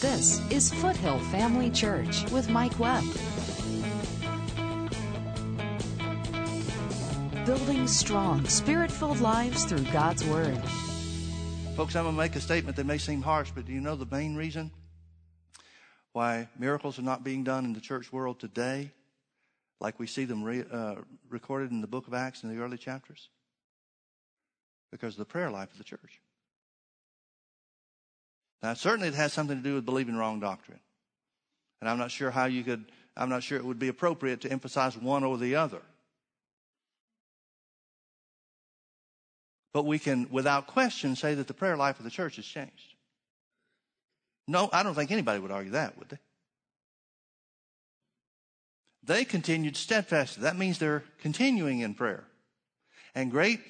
This is Foothill Family Church with Mike Webb. Building strong, spirit filled lives through God's Word. Folks, I'm going to make a statement that may seem harsh, but do you know the main reason why miracles are not being done in the church world today, like we see them re, uh, recorded in the book of Acts in the early chapters? Because of the prayer life of the church. Now, certainly it has something to do with believing wrong doctrine. And I'm not sure how you could, I'm not sure it would be appropriate to emphasize one or the other. But we can, without question, say that the prayer life of the church has changed. No, I don't think anybody would argue that, would they? They continued steadfastly. That means they're continuing in prayer. And great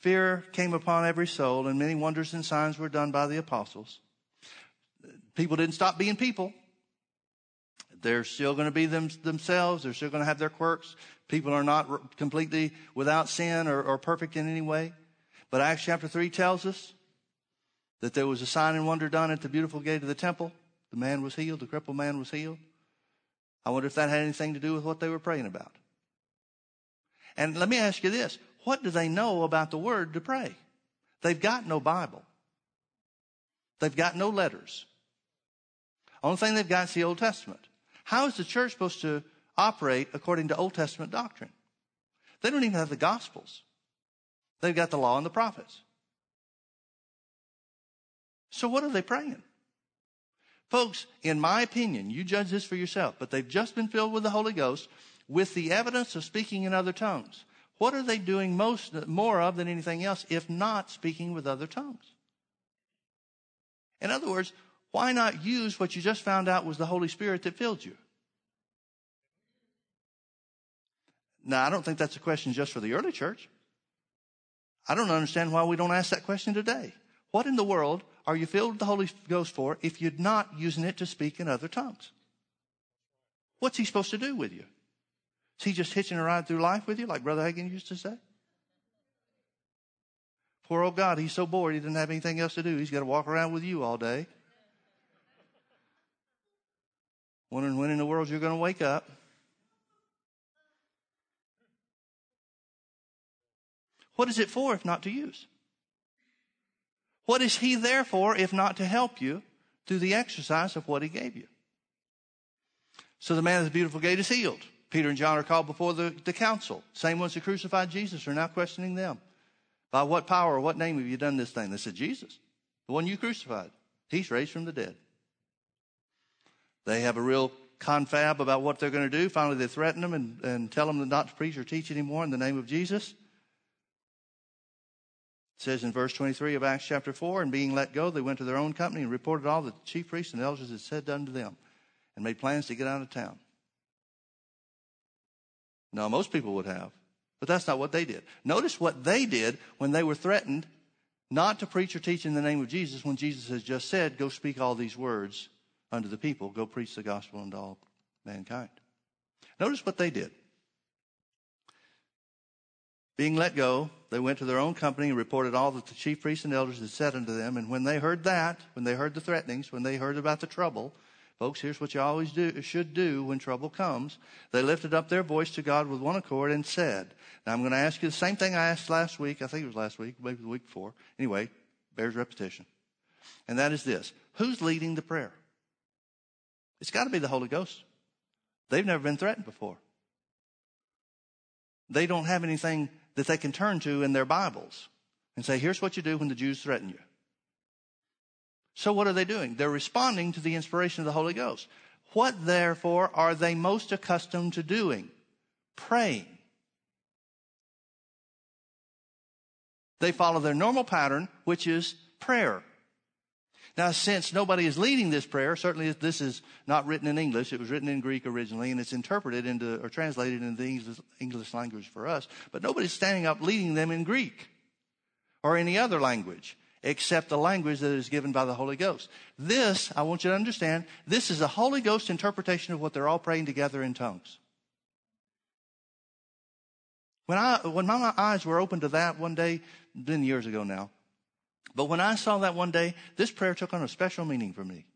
fear came upon every soul, and many wonders and signs were done by the apostles. People didn't stop being people. They're still going to be them, themselves. They're still going to have their quirks. People are not completely without sin or, or perfect in any way. But Acts chapter 3 tells us that there was a sign and wonder done at the beautiful gate of the temple. The man was healed, the crippled man was healed. I wonder if that had anything to do with what they were praying about. And let me ask you this what do they know about the word to pray? They've got no Bible, they've got no letters. Only thing they've got is the Old Testament. How is the church supposed to operate according to Old Testament doctrine? They don't even have the Gospels. They've got the law and the prophets. So what are they praying? Folks, in my opinion, you judge this for yourself, but they've just been filled with the Holy Ghost with the evidence of speaking in other tongues. What are they doing most more of than anything else if not speaking with other tongues? In other words, why not use what you just found out was the Holy Spirit that filled you? Now, I don't think that's a question just for the early church. I don't understand why we don't ask that question today. What in the world are you filled with the Holy Ghost for if you're not using it to speak in other tongues? What's he supposed to do with you? Is he just hitching a ride through life with you, like Brother Hagin used to say? Poor old God, he's so bored he doesn't have anything else to do. He's got to walk around with you all day. Wondering when in the world you're going to wake up. What is it for if not to use? What is He there for if not to help you through the exercise of what He gave you? So the man at the beautiful gate is healed. Peter and John are called before the, the council. Same ones who crucified Jesus are now questioning them. By what power or what name have you done this thing? They said, Jesus, the one you crucified. He's raised from the dead. They have a real confab about what they're going to do. Finally, they threaten them and, and tell them not to preach or teach anymore in the name of Jesus. It says in verse 23 of Acts chapter 4, and being let go, they went to their own company and reported all that the chief priests and elders had said unto them and made plans to get out of town. Now, most people would have, but that's not what they did. Notice what they did when they were threatened not to preach or teach in the name of Jesus when Jesus has just said, Go speak all these words unto the people, go preach the gospel unto all mankind. Notice what they did. Being let go, they went to their own company and reported all that the chief priests and elders had said unto them. And when they heard that, when they heard the threatenings, when they heard about the trouble, folks, here's what you always do, should do when trouble comes. They lifted up their voice to God with one accord and said, Now I'm going to ask you the same thing I asked last week. I think it was last week, maybe the week before. Anyway, bears repetition. And that is this Who's leading the prayer? It's got to be the Holy Ghost. They've never been threatened before. They don't have anything that they can turn to in their Bibles and say, here's what you do when the Jews threaten you. So what are they doing? They're responding to the inspiration of the Holy Ghost. What therefore are they most accustomed to doing? Praying. They follow their normal pattern, which is prayer. Now, since nobody is leading this prayer, certainly this is not written in English. It was written in Greek originally, and it's interpreted into or translated into the English, language for us. But nobody's standing up leading them in Greek or any other language except the language that is given by the Holy Ghost. This, I want you to understand, this is a Holy Ghost interpretation of what they're all praying together in tongues. When I, when my eyes were open to that one day, been years ago now, but when I saw that one day, this prayer took on a special meaning for me.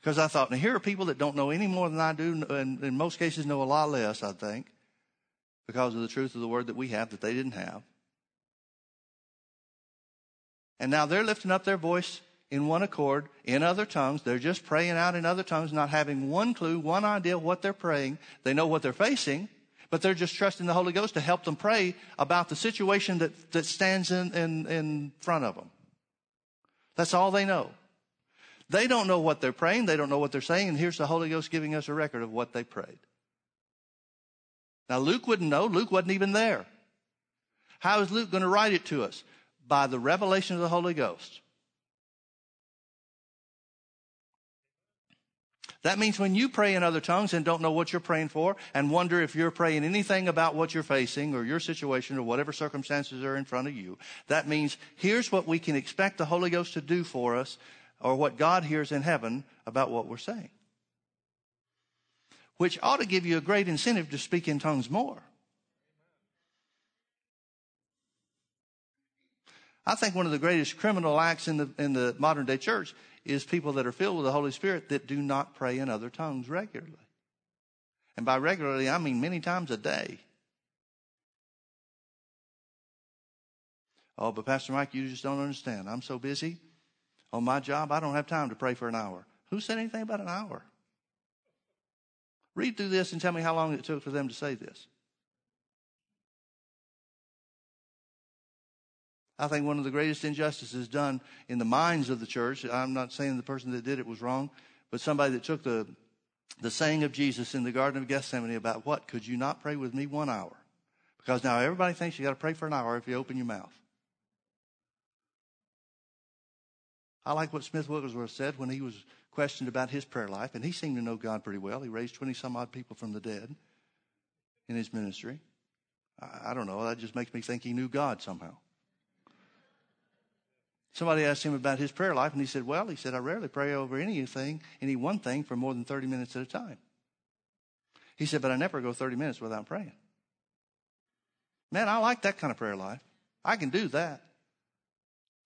Because I thought, now here are people that don't know any more than I do, and in most cases know a lot less, I think, because of the truth of the word that we have that they didn't have. And now they're lifting up their voice in one accord in other tongues. They're just praying out in other tongues, not having one clue, one idea what they're praying. They know what they're facing, but they're just trusting the Holy Ghost to help them pray about the situation that, that stands in, in, in front of them. That's all they know. They don't know what they're praying. They don't know what they're saying. And here's the Holy Ghost giving us a record of what they prayed. Now, Luke wouldn't know. Luke wasn't even there. How is Luke going to write it to us? By the revelation of the Holy Ghost. That means when you pray in other tongues and don't know what you're praying for and wonder if you're praying anything about what you're facing or your situation or whatever circumstances are in front of you, that means here's what we can expect the Holy Ghost to do for us or what God hears in heaven about what we're saying. Which ought to give you a great incentive to speak in tongues more. I think one of the greatest criminal acts in the, in the modern day church is people that are filled with the Holy Spirit that do not pray in other tongues regularly. And by regularly, I mean many times a day. Oh, but Pastor Mike, you just don't understand. I'm so busy on my job, I don't have time to pray for an hour. Who said anything about an hour? Read through this and tell me how long it took for them to say this. I think one of the greatest injustices done in the minds of the church, I'm not saying the person that did it was wrong, but somebody that took the, the saying of Jesus in the Garden of Gethsemane about what? Could you not pray with me one hour? Because now everybody thinks you got to pray for an hour if you open your mouth. I like what Smith Wigglesworth said when he was questioned about his prayer life, and he seemed to know God pretty well. He raised 20 some odd people from the dead in his ministry. I, I don't know, that just makes me think he knew God somehow. Somebody asked him about his prayer life, and he said, Well, he said, I rarely pray over anything, any one thing, for more than 30 minutes at a time. He said, But I never go 30 minutes without praying. Man, I like that kind of prayer life. I can do that.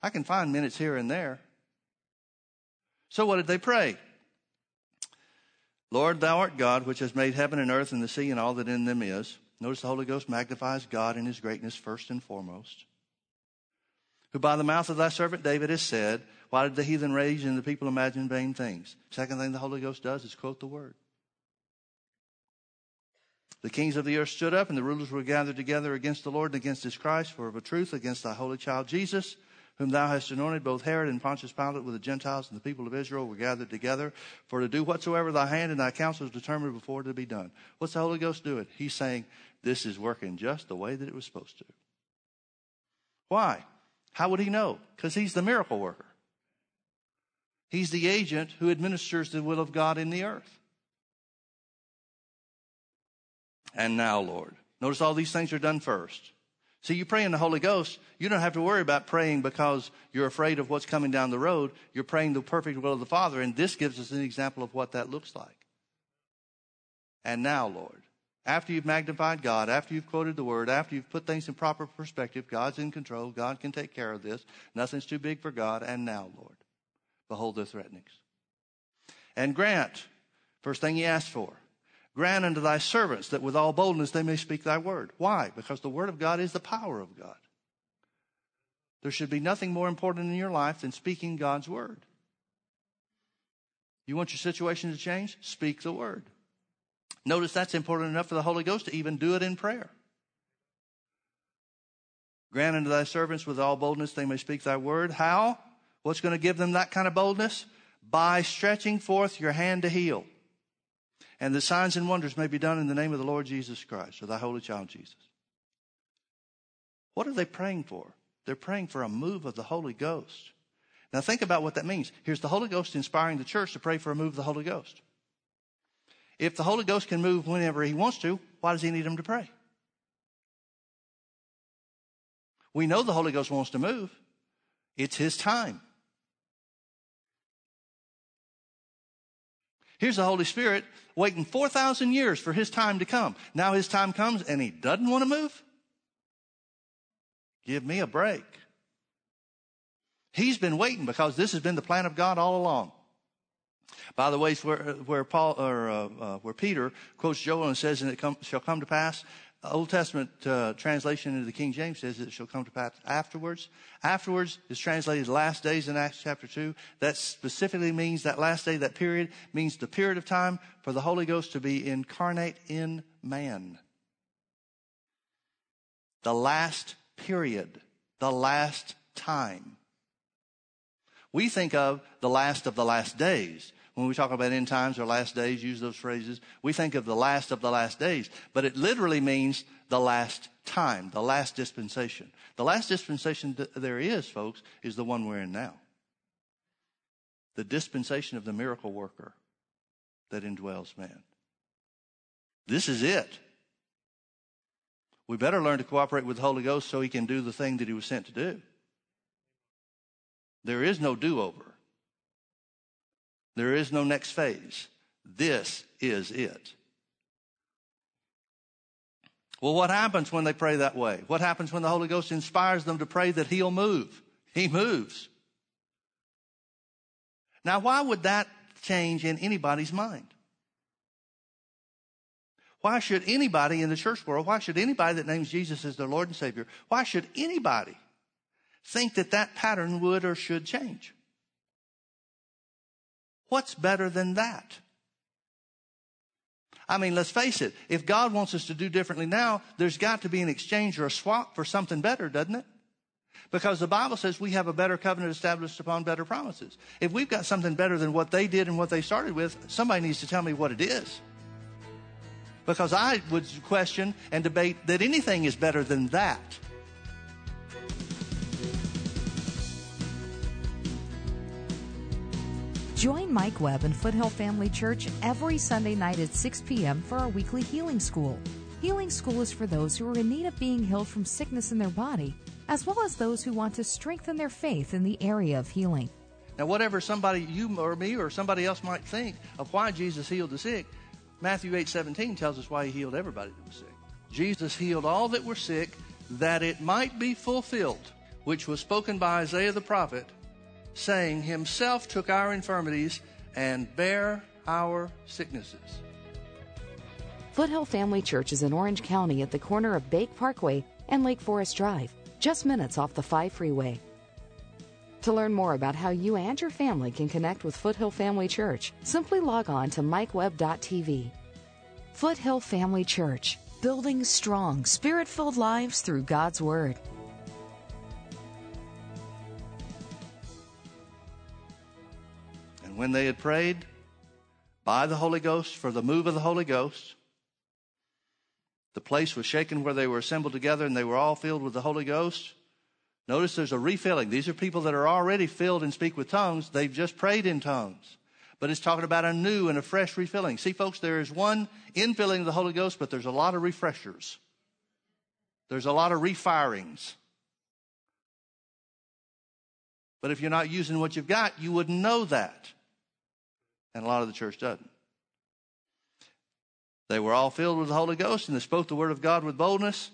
I can find minutes here and there. So what did they pray? Lord, thou art God, which has made heaven and earth and the sea and all that in them is. Notice the Holy Ghost magnifies God in his greatness first and foremost. Who by the mouth of thy servant David has said, Why did the heathen rage and the people imagine vain things? Second thing the Holy Ghost does is quote the word. The kings of the earth stood up, and the rulers were gathered together against the Lord and against his Christ, for of a truth against thy holy child Jesus whom thou hast anointed, both Herod and Pontius Pilate with the Gentiles and the people of Israel were gathered together for to do whatsoever thy hand and thy counsel is determined before to be done. What's the Holy Ghost doing? He's saying, this is working just the way that it was supposed to. Why? How would he know? Because he's the miracle worker. He's the agent who administers the will of God in the earth. And now, Lord. Notice all these things are done first. See, you pray in the Holy Ghost, you don't have to worry about praying because you're afraid of what's coming down the road. You're praying the perfect will of the Father, and this gives us an example of what that looks like. And now, Lord, after you've magnified God, after you've quoted the word, after you've put things in proper perspective, God's in control, God can take care of this, nothing's too big for God, and now, Lord, behold the threatenings. And grant, first thing he asked for, Grant unto thy servants that with all boldness they may speak thy word. Why? Because the word of God is the power of God. There should be nothing more important in your life than speaking God's word. You want your situation to change? Speak the word. Notice that's important enough for the Holy Ghost to even do it in prayer. Grant unto thy servants with all boldness they may speak thy word. How? What's going to give them that kind of boldness? By stretching forth your hand to heal and the signs and wonders may be done in the name of the Lord Jesus Christ or thy holy child Jesus. What are they praying for? They're praying for a move of the Holy Ghost. Now think about what that means. Here's the Holy Ghost inspiring the church to pray for a move of the Holy Ghost. If the Holy Ghost can move whenever he wants to, why does he need them to pray? We know the Holy Ghost wants to move. It's his time. Here's the Holy Spirit waiting 4,000 years for his time to come. Now his time comes and he doesn't want to move? Give me a break. He's been waiting because this has been the plan of God all along. By the way, where, where Paul or uh, uh, where Peter quotes Joel and says, "And it come, shall come to pass." Old Testament uh, translation into the King James says it shall come to pass afterwards. Afterwards is translated last days in Acts chapter 2. That specifically means that last day, that period, means the period of time for the Holy Ghost to be incarnate in man. The last period, the last time. We think of the last of the last days. When we talk about end times or last days, use those phrases. We think of the last of the last days, but it literally means the last time, the last dispensation. The last dispensation there is, folks, is the one we're in now. The dispensation of the miracle worker that indwells man. This is it. We better learn to cooperate with the Holy Ghost so he can do the thing that he was sent to do. There is no do over. There is no next phase. This is it. Well, what happens when they pray that way? What happens when the Holy Ghost inspires them to pray that He'll move? He moves. Now, why would that change in anybody's mind? Why should anybody in the church world, why should anybody that names Jesus as their Lord and Savior, why should anybody think that that pattern would or should change? What's better than that? I mean, let's face it. If God wants us to do differently now, there's got to be an exchange or a swap for something better, doesn't it? Because the Bible says we have a better covenant established upon better promises. If we've got something better than what they did and what they started with, somebody needs to tell me what it is. Because I would question and debate that anything is better than that. Join Mike Webb and Foothill Family Church every Sunday night at 6 p.m. for our weekly healing school. Healing school is for those who are in need of being healed from sickness in their body, as well as those who want to strengthen their faith in the area of healing. Now, whatever somebody, you or me or somebody else might think of why Jesus healed the sick, Matthew 8 17 tells us why he healed everybody that was sick. Jesus healed all that were sick that it might be fulfilled, which was spoken by Isaiah the prophet saying, Himself took our infirmities and bare our sicknesses. Foothill Family Church is in Orange County at the corner of Bake Parkway and Lake Forest Drive, just minutes off the 5 freeway. To learn more about how you and your family can connect with Foothill Family Church, simply log on to mikewebb.tv. Foothill Family Church, building strong, spirit filled lives through God's Word. When they had prayed by the Holy Ghost for the move of the Holy Ghost, the place was shaken where they were assembled together and they were all filled with the Holy Ghost. Notice there's a refilling. These are people that are already filled and speak with tongues. They've just prayed in tongues. But it's talking about a new and a fresh refilling. See, folks, there is one infilling of the Holy Ghost, but there's a lot of refreshers. There's a lot of refirings. But if you're not using what you've got, you wouldn't know that. And a lot of the church doesn't. They were all filled with the Holy Ghost and they spoke the word of God with boldness.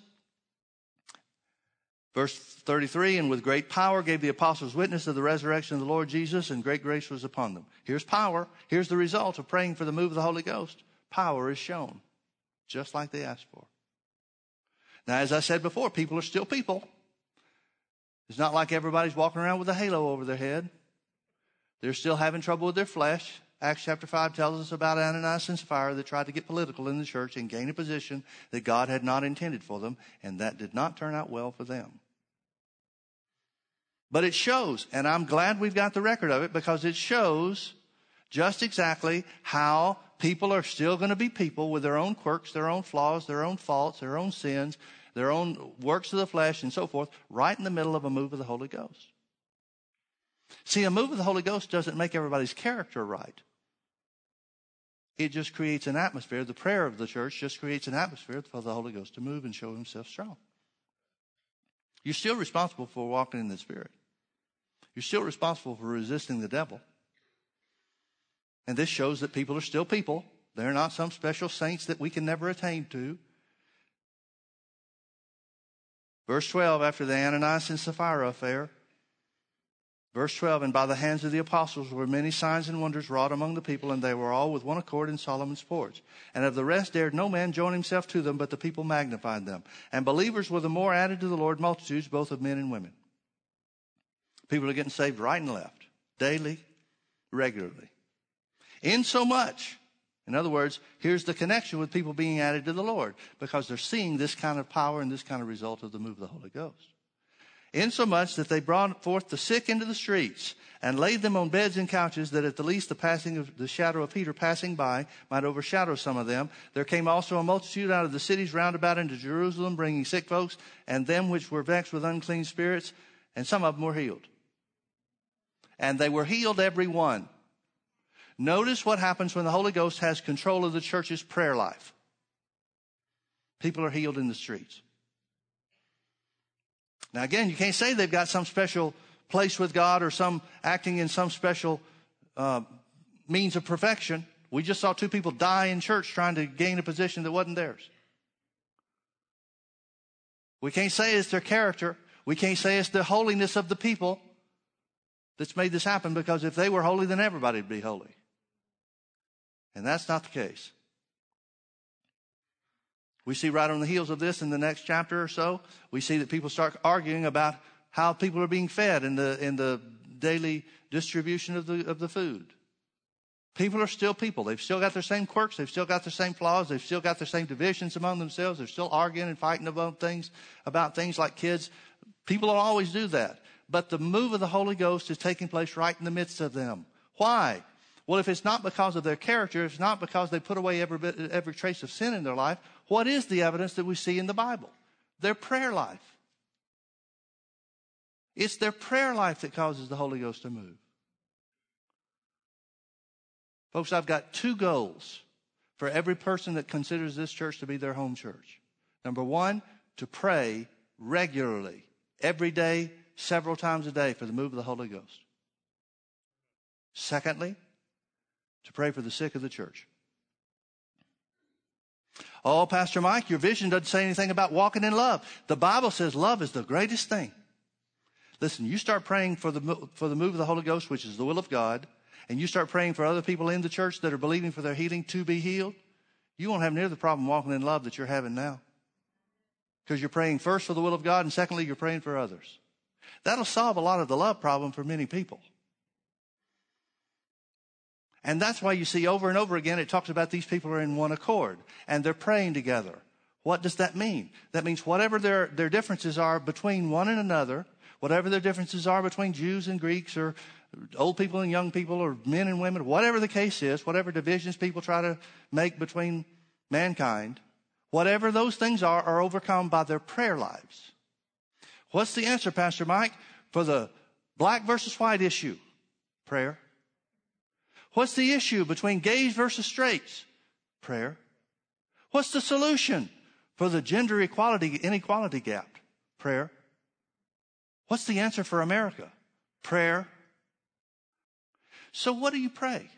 Verse 33 And with great power gave the apostles witness of the resurrection of the Lord Jesus, and great grace was upon them. Here's power. Here's the result of praying for the move of the Holy Ghost. Power is shown, just like they asked for. Now, as I said before, people are still people. It's not like everybody's walking around with a halo over their head. They're still having trouble with their flesh. Acts chapter 5 tells us about Ananias and Sapphira that tried to get political in the church and gain a position that God had not intended for them, and that did not turn out well for them. But it shows, and I'm glad we've got the record of it because it shows just exactly how people are still going to be people with their own quirks, their own flaws, their own faults, their own sins, their own works of the flesh, and so forth, right in the middle of a move of the Holy Ghost. See, a move of the Holy Ghost doesn't make everybody's character right. It just creates an atmosphere. The prayer of the church just creates an atmosphere for the Holy Ghost to move and show himself strong. You're still responsible for walking in the Spirit. You're still responsible for resisting the devil. And this shows that people are still people. They're not some special saints that we can never attain to. Verse 12, after the Ananias and Sapphira affair, Verse 12, and by the hands of the apostles were many signs and wonders wrought among the people, and they were all with one accord in Solomon's porch. And of the rest dared no man join himself to them, but the people magnified them. And believers were the more added to the Lord multitudes, both of men and women. People are getting saved right and left, daily, regularly. In so much, in other words, here's the connection with people being added to the Lord, because they're seeing this kind of power and this kind of result of the move of the Holy Ghost insomuch that they brought forth the sick into the streets and laid them on beds and couches that at the least the passing of the shadow of Peter passing by might overshadow some of them. There came also a multitude out of the cities round about into Jerusalem, bringing sick folks and them which were vexed with unclean spirits, and some of them were healed. And they were healed every one. Notice what happens when the Holy Ghost has control of the church's prayer life. People are healed in the streets. Now, again, you can't say they've got some special place with God or some acting in some special uh, means of perfection. We just saw two people die in church trying to gain a position that wasn't theirs. We can't say it's their character. We can't say it's the holiness of the people that's made this happen because if they were holy, then everybody would be holy. And that's not the case. We see right on the heels of this in the next chapter or so, we see that people start arguing about how people are being fed in the, in the daily distribution of the, of the food. People are still people. They've still got their same quirks. They've still got their same flaws. They've still got their same divisions among themselves. They're still arguing and fighting about things, about things like kids. People will always do that. But the move of the Holy Ghost is taking place right in the midst of them. Why? Well, if it's not because of their character, if it's not because they put away every, bit, every trace of sin in their life, what is the evidence that we see in the Bible? Their prayer life. It's their prayer life that causes the Holy Ghost to move. Folks, I've got two goals for every person that considers this church to be their home church. Number one, to pray regularly, every day, several times a day for the move of the Holy Ghost. Secondly, to pray for the sick of the church. Oh, Pastor Mike, your vision doesn't say anything about walking in love. The Bible says love is the greatest thing. Listen, you start praying for the, for the move of the Holy Ghost, which is the will of God, and you start praying for other people in the church that are believing for their healing to be healed, you won't have near the problem walking in love that you're having now. Because you're praying first for the will of God, and secondly, you're praying for others. That'll solve a lot of the love problem for many people. And that's why you see over and over again it talks about these people are in one accord and they're praying together. What does that mean? That means whatever their, their differences are between one and another, whatever their differences are between Jews and Greeks or old people and young people or men and women, whatever the case is, whatever divisions people try to make between mankind, whatever those things are, are overcome by their prayer lives. What's the answer, Pastor Mike, for the black versus white issue? Prayer. What's the issue between gays versus straights? Prayer. What's the solution for the gender equality inequality gap? Prayer. What's the answer for America? Prayer. So what do you pray?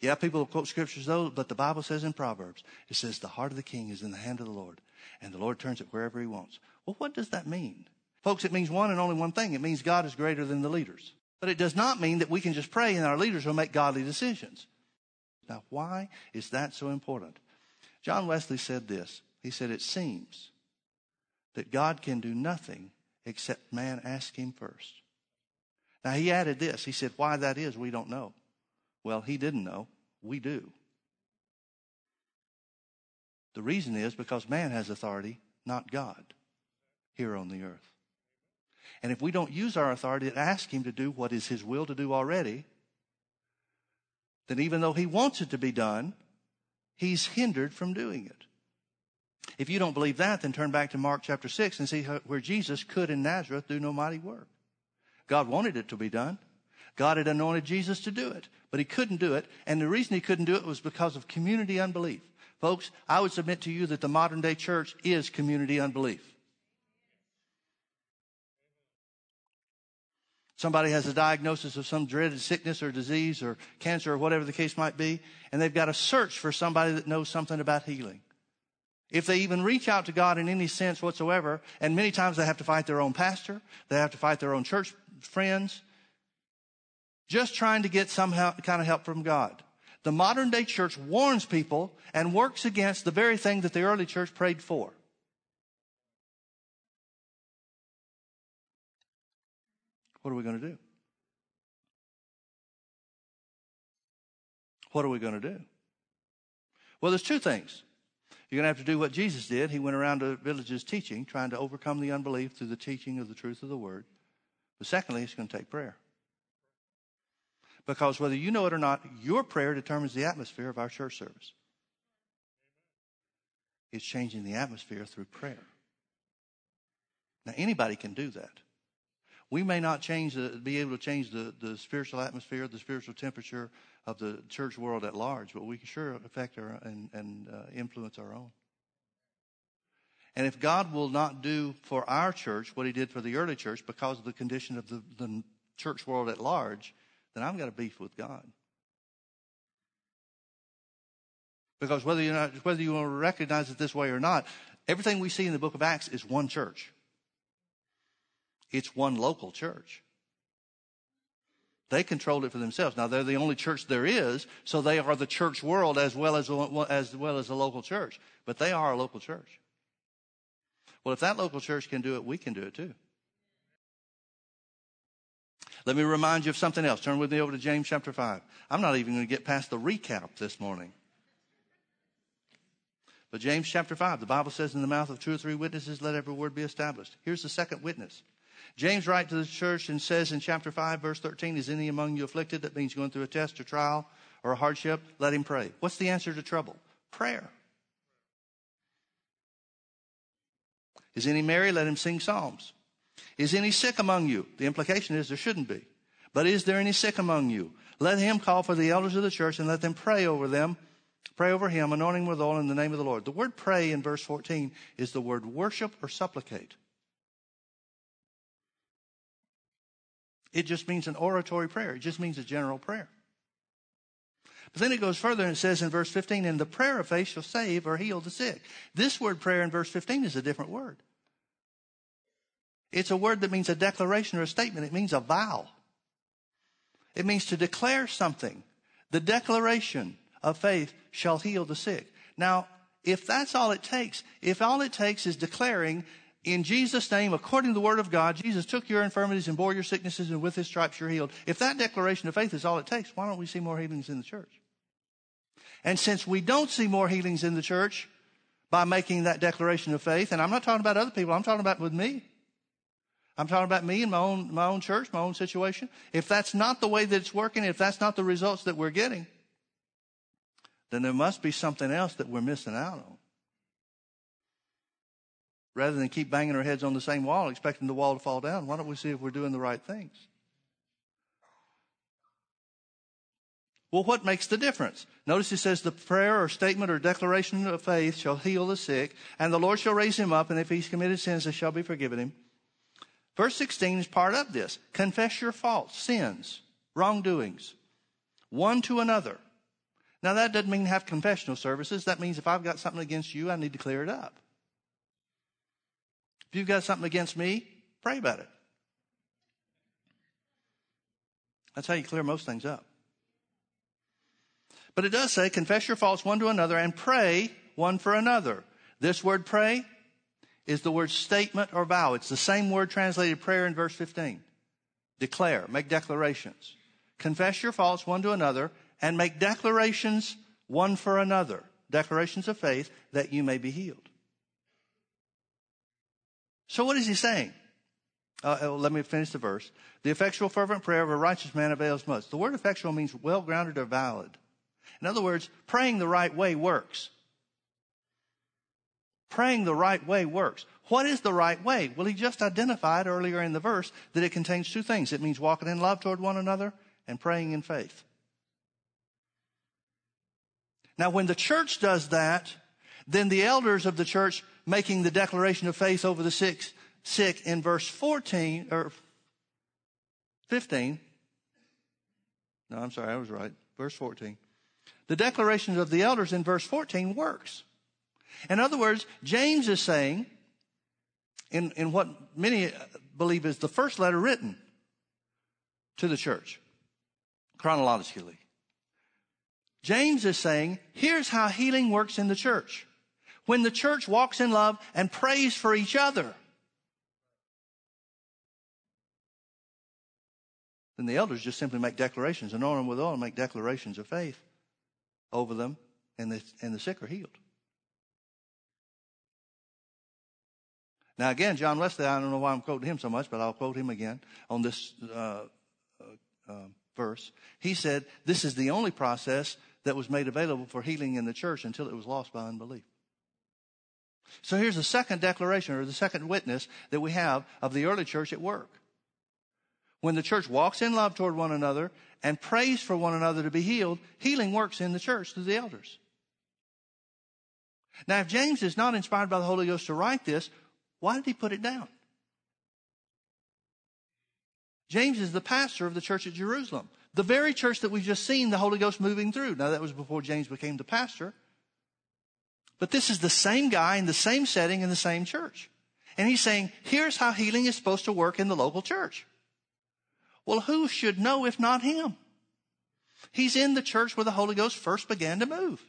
Yeah, people quote scriptures though, but the Bible says in Proverbs, it says the heart of the king is in the hand of the Lord, and the Lord turns it wherever he wants. Well, what does that mean? Folks, it means one and only one thing. It means God is greater than the leaders. But it does not mean that we can just pray and our leaders will make godly decisions. Now, why is that so important? John Wesley said this. He said, It seems that God can do nothing except man ask him first. Now, he added this. He said, Why that is, we don't know. Well, he didn't know. We do. The reason is because man has authority, not God, here on the earth. And if we don't use our authority and ask Him to do what is His will to do already, then even though He wants it to be done, He's hindered from doing it. If you don't believe that, then turn back to Mark chapter 6 and see where Jesus could in Nazareth do no mighty work. God wanted it to be done. God had anointed Jesus to do it, but he couldn't do it. And the reason he couldn't do it was because of community unbelief. Folks, I would submit to you that the modern day church is community unbelief. Somebody has a diagnosis of some dreaded sickness or disease or cancer or whatever the case might be, and they've got to search for somebody that knows something about healing. If they even reach out to God in any sense whatsoever, and many times they have to fight their own pastor, they have to fight their own church friends, just trying to get some kind of help from God. The modern day church warns people and works against the very thing that the early church prayed for. What are we going to do? What are we going to do? Well, there's two things. You're going to have to do what Jesus did. He went around to villages teaching, trying to overcome the unbelief through the teaching of the truth of the word. But secondly, it's going to take prayer. Because whether you know it or not, your prayer determines the atmosphere of our church service. It's changing the atmosphere through prayer. Now, anybody can do that. We may not change the, be able to change the, the spiritual atmosphere, the spiritual temperature of the church world at large, but we can sure affect our and, and uh, influence our own. And if God will not do for our church what he did for the early church because of the condition of the, the church world at large, then I've got a beef with God. Because whether you whether you recognize it this way or not, everything we see in the book of Acts is one church. It's one local church. They controlled it for themselves. Now they're the only church there is, so they are the church world as well as as well as a local church. But they are a local church. Well, if that local church can do it, we can do it too. Let me remind you of something else. Turn with me over to James chapter 5. I'm not even going to get past the recap this morning. But James chapter 5, the Bible says, In the mouth of two or three witnesses, let every word be established. Here's the second witness. James writes to the church and says in chapter 5, verse 13, Is any among you afflicted? That means going through a test or trial or a hardship. Let him pray. What's the answer to trouble? Prayer. Is any merry? Let him sing psalms. Is any sick among you? The implication is there shouldn't be. But is there any sick among you? Let him call for the elders of the church and let them pray over them, pray over him, anointing with oil in the name of the Lord. The word pray in verse 14 is the word worship or supplicate. It just means an oratory prayer. It just means a general prayer. But then it goes further and it says in verse 15, and the prayer of faith shall save or heal the sick. This word prayer in verse 15 is a different word. It's a word that means a declaration or a statement. It means a vow. It means to declare something. The declaration of faith shall heal the sick. Now, if that's all it takes, if all it takes is declaring in Jesus' name, according to the word of God, Jesus took your infirmities and bore your sicknesses and with his stripes you're healed. If that declaration of faith is all it takes, why don't we see more healings in the church? And since we don't see more healings in the church by making that declaration of faith, and I'm not talking about other people, I'm talking about with me. I'm talking about me and my own, my own church, my own situation. If that's not the way that it's working, if that's not the results that we're getting, then there must be something else that we're missing out on. Rather than keep banging our heads on the same wall, expecting the wall to fall down, why don't we see if we're doing the right things? Well, what makes the difference? Notice he says the prayer or statement or declaration of faith shall heal the sick, and the Lord shall raise him up, and if he's committed sins, they shall be forgiven him. Verse 16 is part of this. Confess your faults, sins, wrongdoings, one to another. Now that doesn't mean have confessional services. That means if I've got something against you, I need to clear it up. If you've got something against me, pray about it. That's how you clear most things up. But it does say, confess your faults one to another and pray one for another. This word pray is the word statement or vow. It's the same word translated prayer in verse 15. Declare, make declarations. Confess your faults one to another and make declarations one for another. Declarations of faith that you may be healed. So what is he saying? Uh, uh let me finish the verse. The effectual fervent prayer of a righteous man avails much. The word effectual means well grounded or valid. In other words, praying the right way works. Praying the right way works. What is the right way? Well, he just identified earlier in the verse that it contains two things. It means walking in love toward one another and praying in faith. Now, when the church does that, then the elders of the church making the declaration of faith over the sick, sick in verse 14 or 15. No, I'm sorry, I was right. Verse 14. The declarations of the elders in verse 14 works. In other words, James is saying, in, in what many believe is the first letter written to the church. chronologically. James is saying, here's how healing works in the church. When the church walks in love and prays for each other, then the elders just simply make declarations, anoint them with oil, and make declarations of faith over them, and the, and the sick are healed. Now, again, John Wesley, I don't know why I'm quoting him so much, but I'll quote him again on this uh, uh, uh, verse. He said, This is the only process that was made available for healing in the church until it was lost by unbelief. So here's the second declaration or the second witness that we have of the early church at work. When the church walks in love toward one another and prays for one another to be healed, healing works in the church through the elders. Now, if James is not inspired by the Holy Ghost to write this, why did he put it down? James is the pastor of the church at Jerusalem. The very church that we've just seen the Holy Ghost moving through. Now, that was before James became the pastor. But this is the same guy in the same setting in the same church. And he's saying, here's how healing is supposed to work in the local church. Well, who should know if not him? He's in the church where the Holy Ghost first began to move.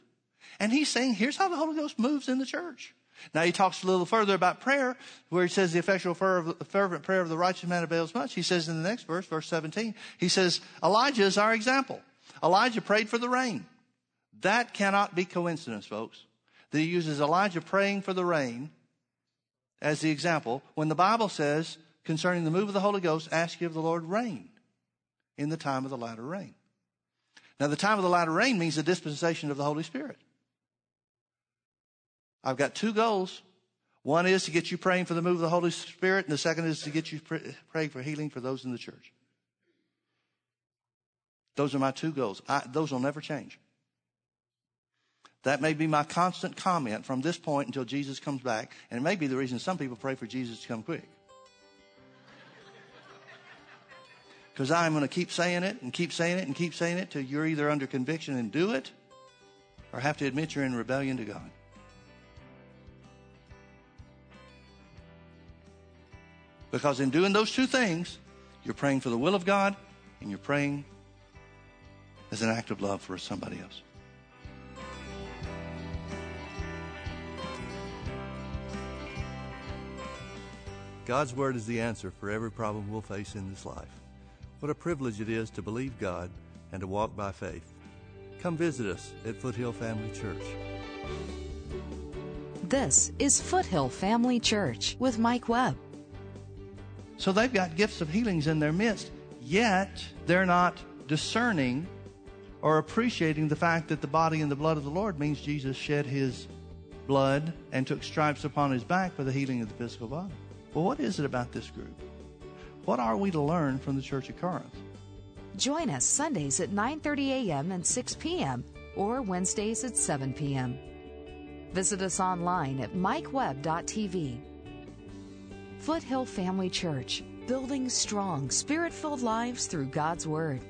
And he's saying, here's how the Holy Ghost moves in the church. Now he talks a little further about prayer, where he says the effectual fervent prayer of the righteous man avails much. He says in the next verse, verse 17, he says, Elijah is our example. Elijah prayed for the rain. That cannot be coincidence, folks. That he uses Elijah praying for the rain as the example when the Bible says concerning the move of the Holy Ghost, ask you of the Lord rain in the time of the latter rain. Now, the time of the latter rain means the dispensation of the Holy Spirit. I've got two goals. One is to get you praying for the move of the Holy Spirit, and the second is to get you praying for healing for those in the church. Those are my two goals. I, those will never change. That may be my constant comment from this point until Jesus comes back, and it may be the reason some people pray for Jesus to come quick. Because I'm going to keep saying it and keep saying it and keep saying it till you're either under conviction and do it or have to admit you're in rebellion to God. Because in doing those two things, you're praying for the will of God and you're praying as an act of love for somebody else. God's Word is the answer for every problem we'll face in this life. What a privilege it is to believe God and to walk by faith. Come visit us at Foothill Family Church. This is Foothill Family Church with Mike Webb. So they've got gifts of healings in their midst, yet they're not discerning or appreciating the fact that the body and the blood of the Lord means Jesus shed his blood and took stripes upon his back for the healing of the physical body. Well, what is it about this group? What are we to learn from the Church of Corinth? Join us Sundays at 9:30 a.m. and 6 p.m. or Wednesdays at 7 p.m. Visit us online at mikewebb.tv. Foothill Family Church, building strong, spirit filled lives through God's Word.